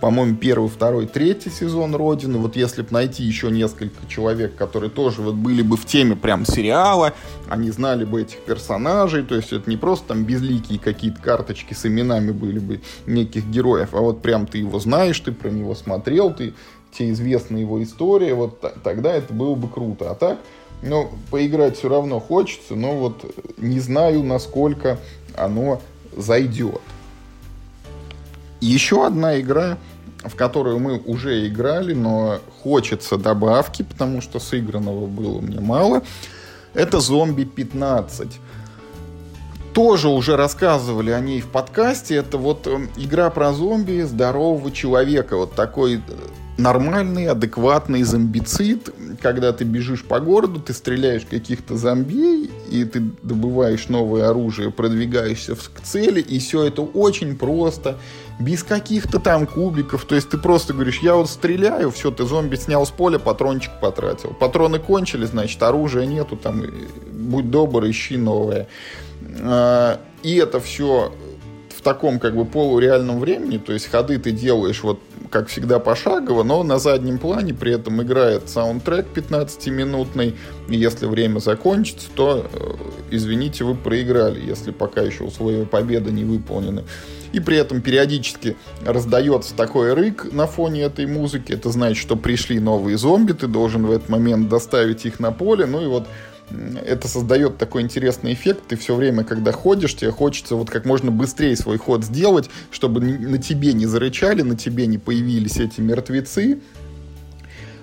по-моему, первый, второй, третий сезон Родины. Вот если бы найти еще несколько человек, которые тоже вот были бы в теме прям сериала, они знали бы этих персонажей, то есть это не просто там безликие какие-то карточки с именами были бы неких героев, а вот прям ты его знаешь, ты про него смотрел, ты те известны его истории, вот тогда это было бы круто. А так, ну, поиграть все равно хочется, но вот не знаю, насколько оно зайдет. Еще одна игра, в которую мы уже играли, но хочется добавки, потому что сыгранного было мне мало, это «Зомби 15». Тоже уже рассказывали о ней в подкасте. Это вот эм, игра про зомби здорового человека. Вот такой э, нормальный, адекватный зомбицид, когда ты бежишь по городу, ты стреляешь каких-то зомби, и ты добываешь новое оружие, продвигаешься к цели, и все это очень просто, без каких-то там кубиков. То есть ты просто говоришь, я вот стреляю, все, ты зомби снял с поля, патрончик потратил. Патроны кончились, значит, оружия нету, там, будь добр, ищи новое. А, и это все таком как бы полуреальном времени, то есть ходы ты делаешь вот как всегда, пошагово, но на заднем плане при этом играет саундтрек 15-минутный. И если время закончится, то, э, извините, вы проиграли, если пока еще условия победы не выполнены. И при этом периодически раздается такой рык на фоне этой музыки. Это значит, что пришли новые зомби, ты должен в этот момент доставить их на поле. Ну и вот это создает такой интересный эффект. Ты все время, когда ходишь, тебе хочется вот как можно быстрее свой ход сделать, чтобы на тебе не зарычали, на тебе не появились эти мертвецы.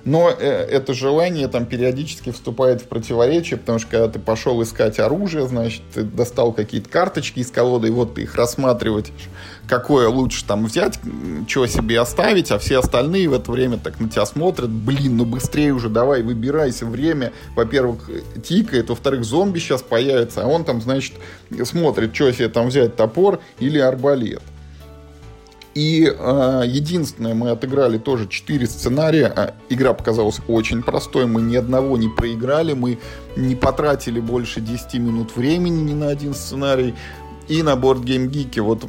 Но э, это желание там периодически вступает в противоречие, потому что когда ты пошел искать оружие, значит, ты достал какие-то карточки из колоды, и вот ты их рассматриваешь, какое лучше там взять, чего себе оставить, а все остальные в это время так на тебя смотрят, блин, ну быстрее уже давай, выбирайся, время, во-первых, тикает, во-вторых, зомби сейчас появится, а он там, значит, смотрит, что себе там взять, топор или арбалет. И э, единственное, мы отыграли тоже 4 сценария. А, игра показалась очень простой. Мы ни одного не проиграли. Мы не потратили больше 10 минут времени ни на один сценарий. И на Board Game вот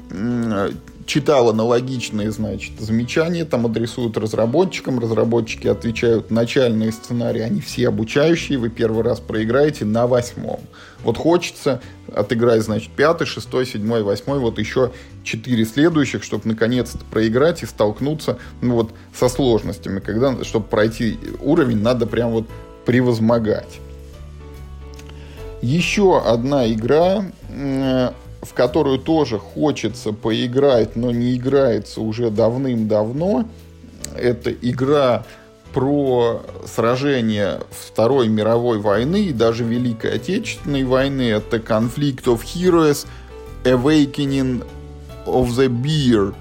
читал аналогичные, значит, замечания, там адресуют разработчикам, разработчики отвечают начальные сценарии, они все обучающие, вы первый раз проиграете на восьмом. Вот хочется отыграть, значит, пятый, шестой, седьмой, восьмой, вот еще четыре следующих, чтобы наконец-то проиграть и столкнуться, ну вот, со сложностями, когда, чтобы пройти уровень, надо прям вот превозмогать. Еще одна игра, в которую тоже хочется поиграть, но не играется уже давным-давно. Это игра про сражение Второй мировой войны и даже Великой Отечественной войны. Это Conflict of Heroes Awakening of the Beer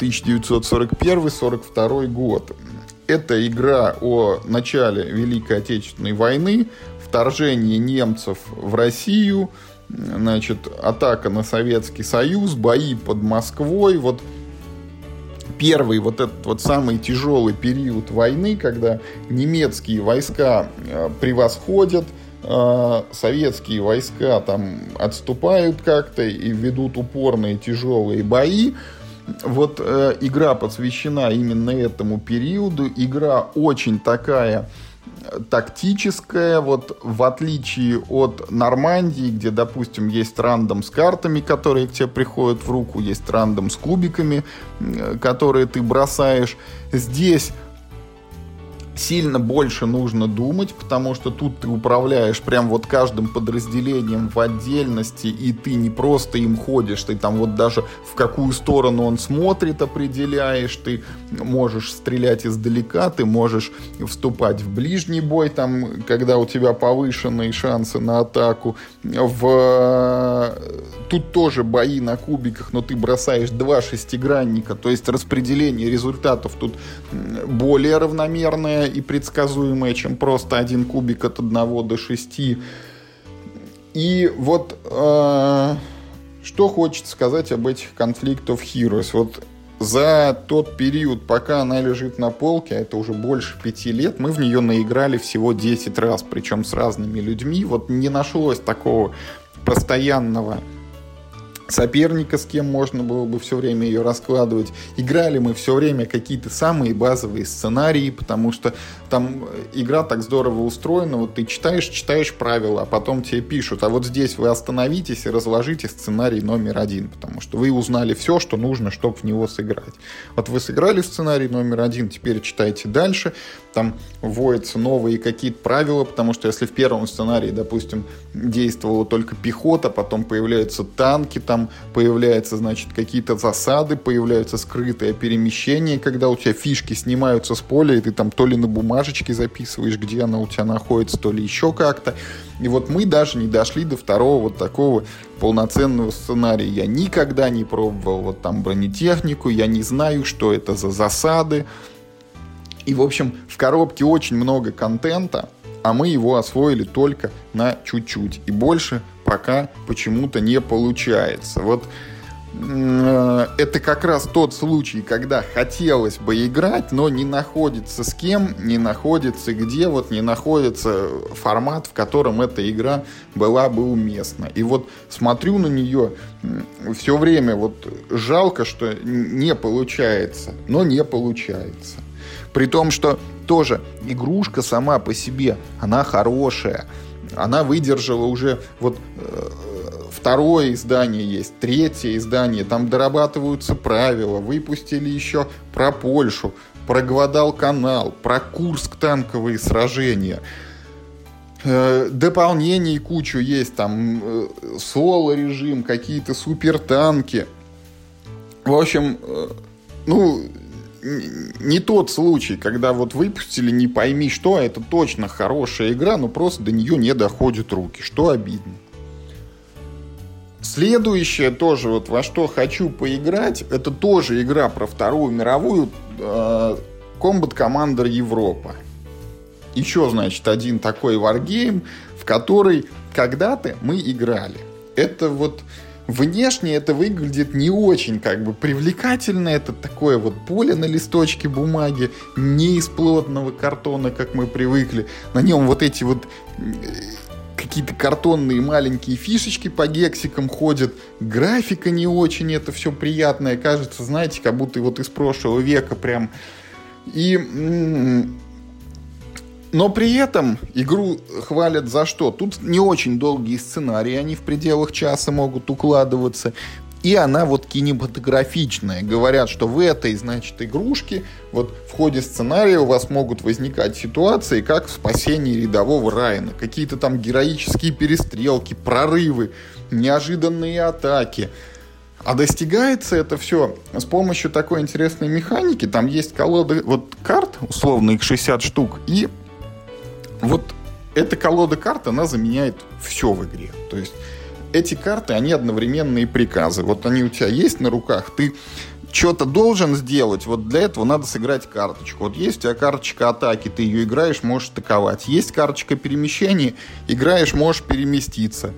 1941-42 год. Это игра о начале Великой Отечественной войны, вторжении немцев в Россию – значит, атака на Советский Союз, бои под Москвой, вот первый вот этот вот самый тяжелый период войны, когда немецкие войска э, превосходят, э, советские войска там отступают как-то и ведут упорные тяжелые бои. Вот э, игра посвящена именно этому периоду. Игра очень такая тактическая, вот в отличие от Нормандии, где, допустим, есть рандом с картами, которые к тебе приходят в руку, есть рандом с кубиками, которые ты бросаешь. Здесь сильно больше нужно думать, потому что тут ты управляешь прям вот каждым подразделением в отдельности, и ты не просто им ходишь, ты там вот даже в какую сторону он смотрит определяешь, ты можешь стрелять издалека, ты можешь вступать в ближний бой, там, когда у тебя повышенные шансы на атаку, в... Тут тоже бои на кубиках, но ты бросаешь два шестигранника, то есть распределение результатов тут более равномерное и предсказуемое, чем просто один кубик от 1 до 6. И вот э, что хочется сказать об этих конфликтов Heroes. Вот за тот период, пока она лежит на полке, а это уже больше пяти лет, мы в нее наиграли всего 10 раз, причем с разными людьми. Вот не нашлось такого постоянного соперника, с кем можно было бы все время ее раскладывать. Играли мы все время какие-то самые базовые сценарии, потому что там э, игра так здорово устроена, вот ты читаешь, читаешь правила, а потом тебе пишут, а вот здесь вы остановитесь и разложите сценарий номер один, потому что вы узнали все, что нужно, чтобы в него сыграть. Вот вы сыграли сценарий номер один, теперь читайте дальше, там вводятся новые какие-то правила, потому что если в первом сценарии, допустим, действовала только пехота, потом появляются танки, там появляются, значит, какие-то засады, появляются скрытые перемещения, когда у тебя фишки снимаются с поля, и ты там то ли на бумажечке записываешь, где она у тебя находится, то ли еще как-то. И вот мы даже не дошли до второго вот такого полноценного сценария. Я никогда не пробовал вот там бронетехнику, я не знаю, что это за засады, и, в общем, в коробке очень много контента, а мы его освоили только на чуть-чуть. И больше пока почему-то не получается. Вот э, это как раз тот случай, когда хотелось бы играть, но не находится с кем, не находится где, вот не находится формат, в котором эта игра была бы уместна. И вот смотрю на нее все время, вот жалко, что не получается, но не получается. При том, что тоже игрушка сама по себе, она хорошая. Она выдержала уже вот э, второе издание есть, третье издание, там дорабатываются правила, выпустили еще про Польшу, про Гвадал-канал, про Курск танковые сражения. Э, дополнений кучу есть, там э, соло-режим, какие-то супертанки. В общем, ну, не тот случай, когда вот выпустили не пойми что, это точно хорошая игра, но просто до нее не доходят руки, что обидно. Следующее тоже, вот во что хочу поиграть, это тоже игра про Вторую мировую, э, Combat Commander Европа. Еще, значит, один такой варгейм, в который когда-то мы играли. Это вот Внешне это выглядит не очень как бы привлекательно. Это такое вот поле на листочке бумаги, не из плотного картона, как мы привыкли. На нем вот эти вот э, какие-то картонные маленькие фишечки по гексикам ходят. Графика не очень, это все приятное. Кажется, знаете, как будто вот из прошлого века прям. И но при этом игру хвалят за что? Тут не очень долгие сценарии, они в пределах часа могут укладываться. И она вот кинематографичная. Говорят, что в этой, значит, игрушке вот в ходе сценария у вас могут возникать ситуации, как в спасении рядового Райана. Какие-то там героические перестрелки, прорывы, неожиданные атаки. А достигается это все с помощью такой интересной механики. Там есть колоды вот карт, условно их 60 штук, и вот эта колода карт, она заменяет все в игре. То есть эти карты, они одновременные приказы. Вот они у тебя есть на руках, ты что-то должен сделать, вот для этого надо сыграть карточку. Вот есть у тебя карточка атаки, ты ее играешь, можешь атаковать. Есть карточка перемещения, играешь, можешь переместиться.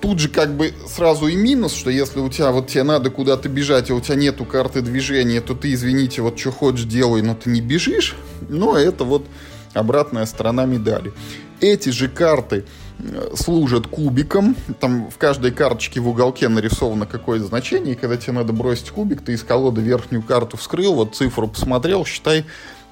Тут же как бы сразу и минус, что если у тебя вот тебе надо куда-то бежать, а у тебя нету карты движения, то ты, извините, вот что хочешь делай, но ты не бежишь. Но это вот обратная сторона медали. Эти же карты э, служат кубиком. Там в каждой карточке в уголке нарисовано какое-то значение. И когда тебе надо бросить кубик, ты из колоды верхнюю карту вскрыл, вот цифру посмотрел, считай,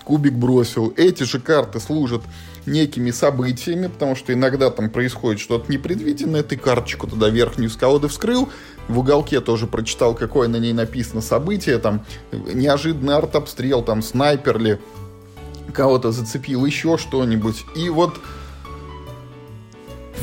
кубик бросил. Эти же карты служат некими событиями, потому что иногда там происходит что-то непредвиденное, ты карточку туда верхнюю с колоды вскрыл, в уголке тоже прочитал, какое на ней написано событие, там неожиданный артобстрел, там снайперли, кого-то зацепил, еще что-нибудь. И вот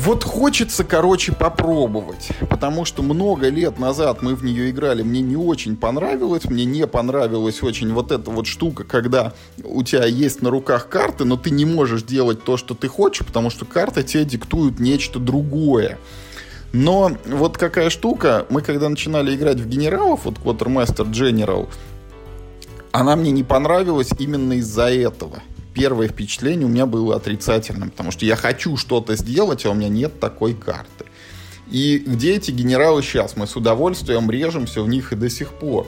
Вот хочется, короче, попробовать, потому что много лет назад мы в нее играли, мне не очень понравилось, мне не понравилась очень вот эта вот штука, когда у тебя есть на руках карты, но ты не можешь делать то, что ты хочешь, потому что карты тебе диктуют нечто другое. Но вот какая штука, мы когда начинали играть в генералов, вот Quartermaster General, она мне не понравилась именно из-за этого первое впечатление у меня было отрицательным, потому что я хочу что-то сделать, а у меня нет такой карты. И где эти генералы сейчас? Мы с удовольствием режемся в них и до сих пор.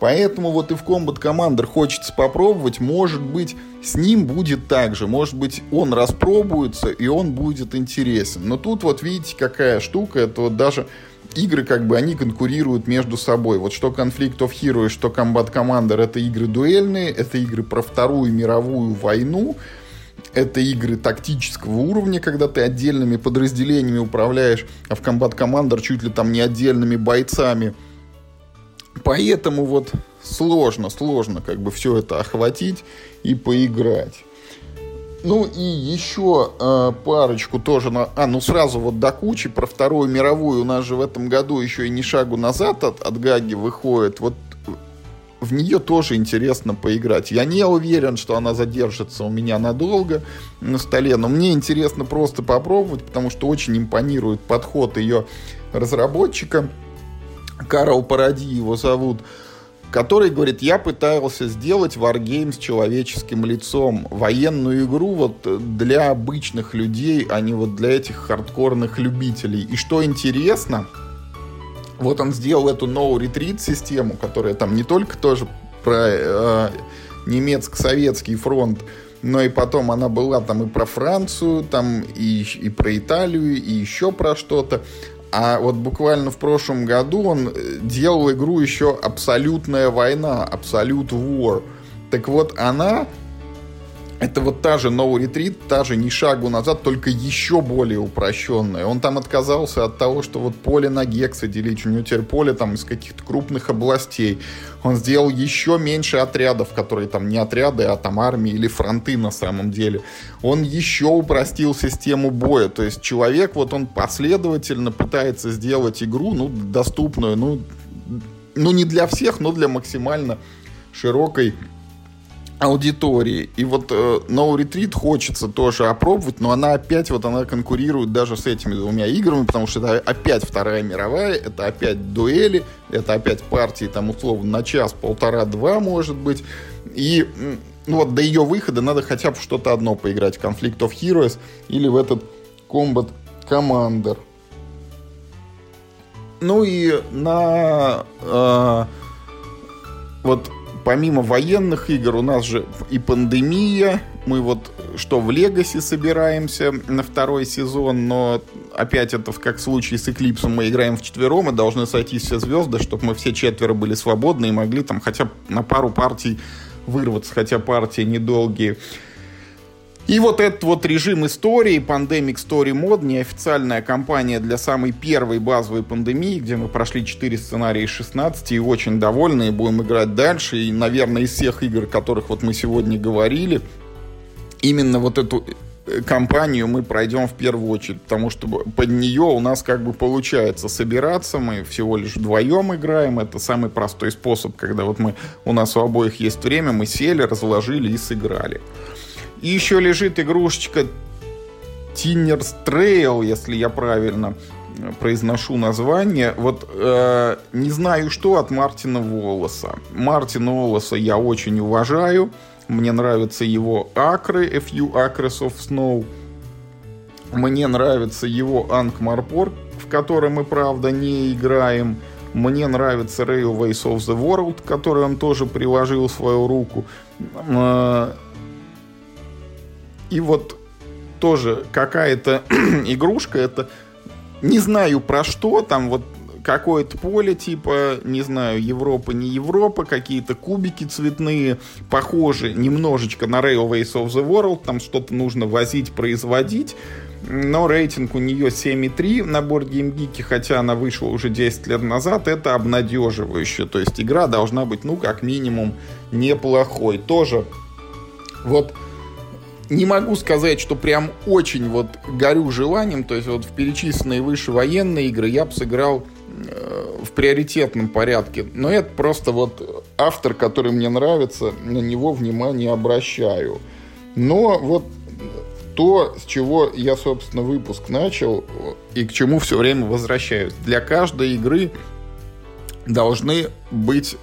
Поэтому вот и в Combat Commander хочется попробовать. Может быть, с ним будет так же. Может быть, он распробуется, и он будет интересен. Но тут вот видите, какая штука. Это вот даже игры, как бы, они конкурируют между собой. Вот что Conflict of Heroes, что Combat Commander, это игры дуэльные, это игры про Вторую мировую войну, это игры тактического уровня, когда ты отдельными подразделениями управляешь, а в Combat Commander чуть ли там не отдельными бойцами. Поэтому вот сложно, сложно как бы все это охватить и поиграть. Ну и еще э, парочку тоже. На... А, ну сразу вот до кучи про Вторую мировую. У нас же в этом году еще и не шагу назад от, от Гаги выходит. Вот в нее тоже интересно поиграть. Я не уверен, что она задержится у меня надолго на столе, но мне интересно просто попробовать, потому что очень импонирует подход ее разработчика. Карл Паради его зовут который говорит, я пытался сделать Wargame с человеческим лицом, военную игру вот для обычных людей, а не вот для этих хардкорных любителей. И что интересно, вот он сделал эту No Retreat систему, которая там не только тоже про э, немецко-советский фронт, но и потом она была там и про Францию, там и, и про Италию, и еще про что-то. А вот буквально в прошлом году он э, делал игру еще «Абсолютная война», «Absolute War». Так вот, она это вот та же No Retreat, та же ни шагу назад, только еще более упрощенная. Он там отказался от того, что вот поле на гексы делить. У него теперь поле там из каких-то крупных областей. Он сделал еще меньше отрядов, которые там не отряды, а там армии или фронты на самом деле. Он еще упростил систему боя. То есть человек, вот он последовательно пытается сделать игру, ну, доступную, ну, ну не для всех, но для максимально широкой аудитории. И вот э, No Retreat хочется тоже опробовать, но она опять вот она конкурирует даже с этими двумя играми, потому что это опять Вторая мировая, это опять дуэли, это опять партии там условно на час, полтора, два может быть. И ну вот до ее выхода надо хотя бы что-то одно поиграть. Conflict of Heroes или в этот Combat Commander. Ну и на э, вот помимо военных игр у нас же и пандемия. Мы вот что в Легаси собираемся на второй сезон, но опять это как в случае с Эклипсом мы играем в четвером и должны сойтись все звезды, чтобы мы все четверо были свободны и могли там хотя бы на пару партий вырваться, хотя партии недолгие. И вот этот вот режим истории, Pandemic Story Mode, неофициальная кампания для самой первой базовой пандемии, где мы прошли 4 сценария из 16 и очень довольны, и будем играть дальше. И, наверное, из всех игр, о которых вот мы сегодня говорили, именно вот эту э, кампанию мы пройдем в первую очередь, потому что под нее у нас как бы получается собираться, мы всего лишь вдвоем играем, это самый простой способ, когда вот мы, у нас у обоих есть время, мы сели, разложили и сыграли. И еще лежит игрушечка Tinner's Trail, если я правильно э, произношу название. Вот э, не знаю что от Мартина Волоса. Мартина Волоса я очень уважаю. Мне нравятся его акры, A Few Acres of Snow. Мне нравится его Анкмарпор, в котором мы, правда, не играем. Мне нравится Railways of the World, который он тоже приложил свою руку. Э, и вот тоже какая-то [clears throat] игрушка, это не знаю про что, там вот какое-то поле, типа, не знаю, Европа, не Европа, какие-то кубики цветные, похожи немножечко на Railways of the World, там что-то нужно возить, производить, но рейтинг у нее 7,3 на Game Geek, хотя она вышла уже 10 лет назад, это обнадеживающе, то есть игра должна быть, ну, как минимум, неплохой. Тоже вот не могу сказать, что прям очень вот горю желанием. То есть вот в перечисленные выше военные игры я бы сыграл э, в приоритетном порядке. Но это просто вот автор, который мне нравится, на него внимание обращаю. Но вот то, с чего я, собственно, выпуск начал и к чему все время возвращаюсь. Для каждой игры должны быть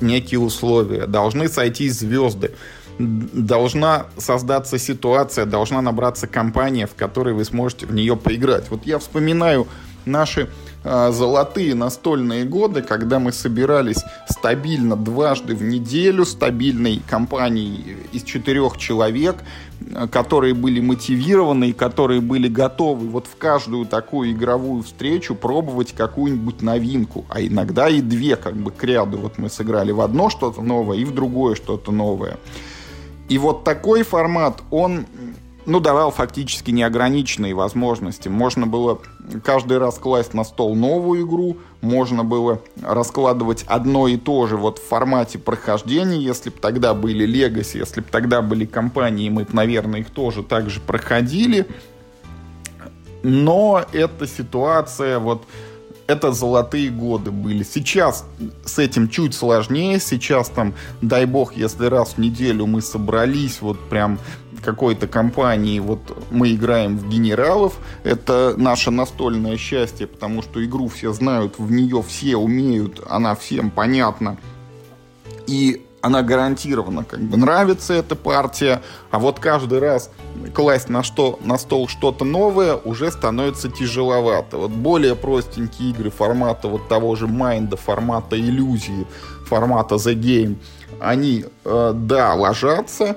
некие условия, должны сойти звезды, должна создаться ситуация, должна набраться компания, в которой вы сможете в нее поиграть. Вот я вспоминаю наши э, золотые настольные годы, когда мы собирались стабильно дважды в неделю, стабильной компанией из четырех человек, э, которые были мотивированы и которые были готовы вот в каждую такую игровую встречу пробовать какую-нибудь новинку, а иногда и две как бы к ряду. Вот мы сыграли в одно что-то новое и в другое что-то новое. И вот такой формат, он ну, давал фактически неограниченные возможности. Можно было каждый раз класть на стол новую игру, можно было раскладывать одно и то же вот в формате прохождения, если бы тогда были Legacy, если бы тогда были компании, мы бы, наверное, их тоже так же проходили. Но эта ситуация вот это золотые годы были. Сейчас с этим чуть сложнее. Сейчас там, дай бог, если раз в неделю мы собрались, вот прям какой-то компании, вот мы играем в генералов, это наше настольное счастье, потому что игру все знают, в нее все умеют, она всем понятна. И она гарантированно как бы нравится эта партия, а вот каждый раз класть на, что, на стол что-то новое уже становится тяжеловато. Вот более простенькие игры формата вот того же Майнда, формата иллюзии, формата The Game, они, э, да, ложатся,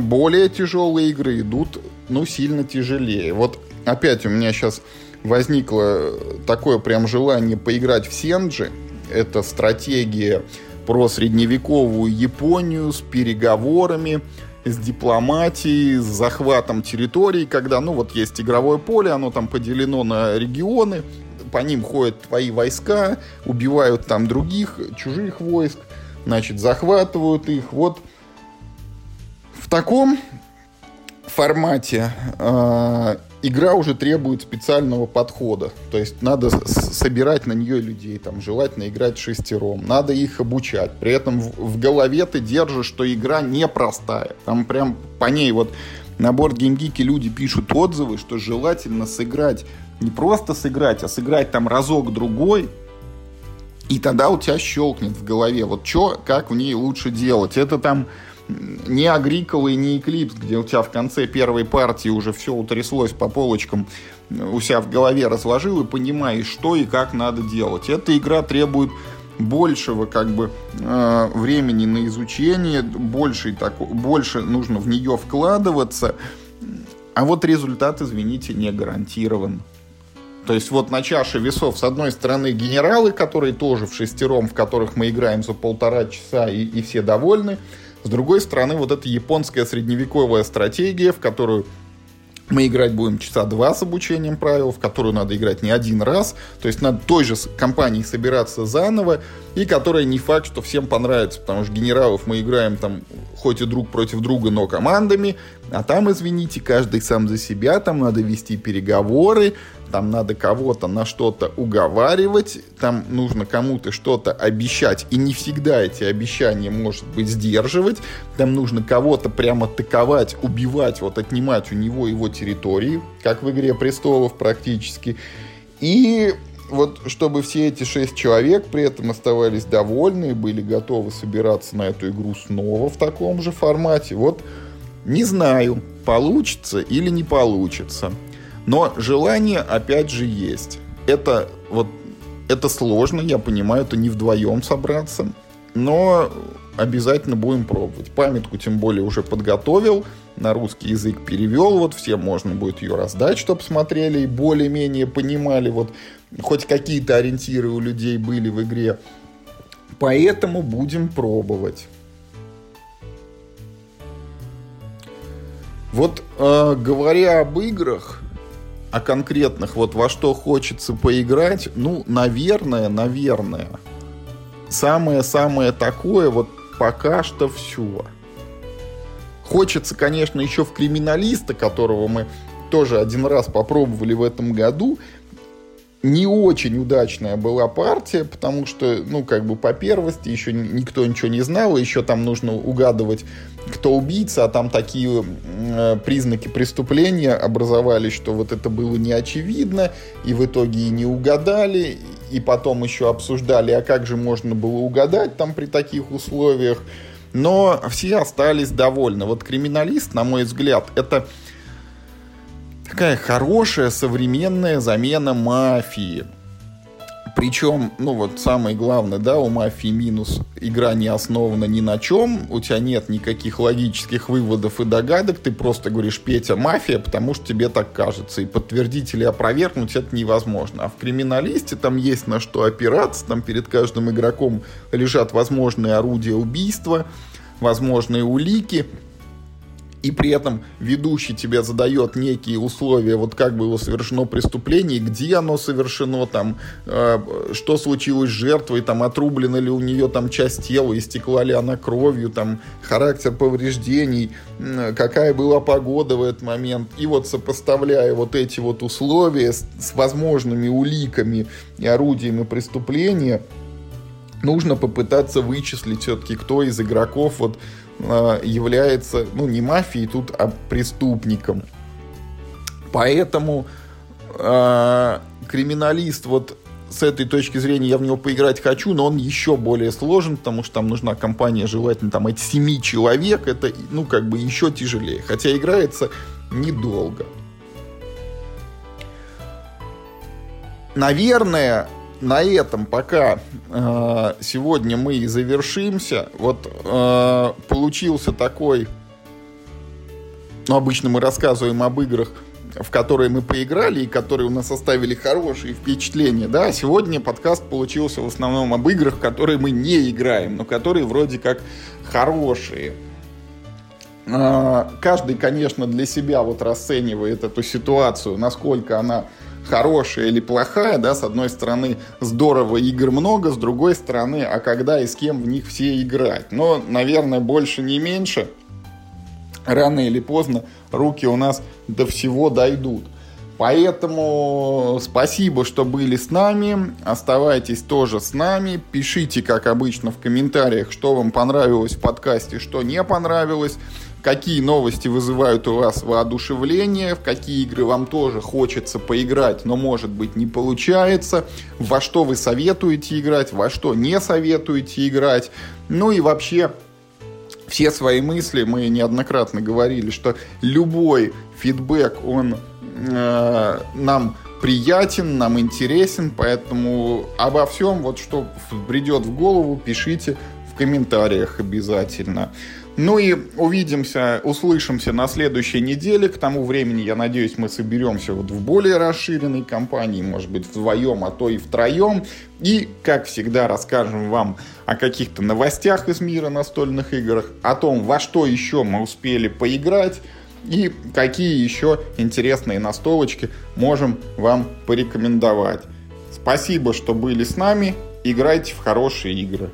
более тяжелые игры идут, ну, сильно тяжелее. Вот опять у меня сейчас возникло такое прям желание поиграть в Сенджи. Это стратегия про средневековую Японию с переговорами, с дипломатией, с захватом территорий, когда, ну, вот есть игровое поле, оно там поделено на регионы, по ним ходят твои войска, убивают там других, чужих войск, значит, захватывают их. Вот в таком формате э, игра уже требует специального подхода. То есть надо собирать на нее людей, там, желательно играть шестером. Надо их обучать. При этом в, в голове ты держишь, что игра непростая. Там прям по ней вот на борт геймгики люди пишут отзывы, что желательно сыграть, не просто сыграть, а сыграть там разок-другой, и тогда у тебя щелкнет в голове, вот что, как в ней лучше делать. Это там не Агрикола и не Эклипс, где у тебя в конце первой партии уже все утряслось по полочкам, у себя в голове разложил и понимаешь, что и как надо делать. Эта игра требует большего как бы э, времени на изучение, больше, так, больше нужно в нее вкладываться, а вот результат, извините, не гарантирован. То есть вот на чаше весов с одной стороны генералы, которые тоже в шестером, в которых мы играем за полтора часа и, и все довольны, с другой стороны, вот эта японская средневековая стратегия, в которую мы играть будем часа два с обучением правил, в которую надо играть не один раз. То есть надо той же компании собираться заново, и которая не факт, что всем понравится, потому что генералов мы играем там хоть и друг против друга, но командами, а там, извините, каждый сам за себя, там надо вести переговоры, там надо кого-то на что-то уговаривать, там нужно кому-то что-то обещать, и не всегда эти обещания может быть сдерживать, там нужно кого-то прямо атаковать, убивать, вот отнимать у него его территории, как в «Игре престолов» практически. И вот чтобы все эти шесть человек при этом оставались довольны и были готовы собираться на эту игру снова в таком же формате, вот не знаю, получится или не получится. Но желание, опять же, есть. Это вот это сложно, я понимаю, это не вдвоем собраться, но обязательно будем пробовать. Памятку тем более уже подготовил, на русский язык перевел, вот всем можно будет ее раздать, чтобы смотрели и более-менее понимали, вот хоть какие-то ориентиры у людей были в игре. Поэтому будем пробовать. Вот э, говоря об играх, о конкретных, вот во что хочется поиграть, ну, наверное, наверное, самое-самое такое, вот пока что все. Хочется, конечно, еще в криминалиста, которого мы тоже один раз попробовали в этом году, не очень удачная была партия, потому что, ну, как бы по первости еще никто ничего не знал, еще там нужно угадывать, кто убийца, а там такие э, признаки преступления образовались, что вот это было не очевидно, и в итоге и не угадали, и потом еще обсуждали, а как же можно было угадать там при таких условиях. Но все остались довольны. Вот криминалист, на мой взгляд, это такая хорошая современная замена мафии. Причем, ну вот самое главное, да, у мафии минус игра не основана ни на чем, у тебя нет никаких логических выводов и догадок, ты просто говоришь Петя мафия, потому что тебе так кажется, и подтвердить или опровергнуть это невозможно. А в криминалисте там есть на что опираться, там перед каждым игроком лежат возможные орудия убийства, возможные улики, и при этом ведущий тебе задает некие условия, вот как было совершено преступление, где оно совершено, там, э, что случилось с жертвой, там, отрублена ли у нее там часть тела, истекла ли она кровью, там, характер повреждений, э, какая была погода в этот момент. И вот сопоставляя вот эти вот условия с, с возможными уликами и орудиями преступления, нужно попытаться вычислить все-таки, кто из игроков вот является, ну, не мафией тут, а преступником. Поэтому э, криминалист вот с этой точки зрения я в него поиграть хочу, но он еще более сложен, потому что там нужна компания, желательно там от семи человек, это, ну, как бы еще тяжелее. Хотя играется недолго. Наверное, на этом пока э, сегодня мы и завершимся. Вот э, получился такой... Ну, обычно мы рассказываем об играх, в которые мы поиграли и которые у нас оставили хорошие впечатления. Да, сегодня подкаст получился в основном об играх, которые мы не играем, но которые вроде как хорошие. Э, каждый, конечно, для себя вот расценивает эту ситуацию, насколько она хорошая или плохая, да, с одной стороны, здорово, игр много, с другой стороны, а когда и с кем в них все играть. Но, наверное, больше не меньше, рано или поздно руки у нас до всего дойдут. Поэтому спасибо, что были с нами. Оставайтесь тоже с нами. Пишите, как обычно, в комментариях, что вам понравилось в подкасте, что не понравилось какие новости вызывают у вас воодушевление, в какие игры вам тоже хочется поиграть, но может быть не получается, во что вы советуете играть, во что не советуете играть. Ну и вообще все свои мысли, мы неоднократно говорили, что любой фидбэк, он э, нам приятен, нам интересен, поэтому обо всем, вот что придет в голову, пишите в комментариях обязательно. Ну и увидимся, услышимся на следующей неделе. К тому времени, я надеюсь, мы соберемся вот в более расширенной компании, может быть, вдвоем, а то и втроем. И, как всегда, расскажем вам о каких-то новостях из мира настольных игр, о том, во что еще мы успели поиграть, и какие еще интересные настолочки можем вам порекомендовать. Спасибо, что были с нами. Играйте в хорошие игры.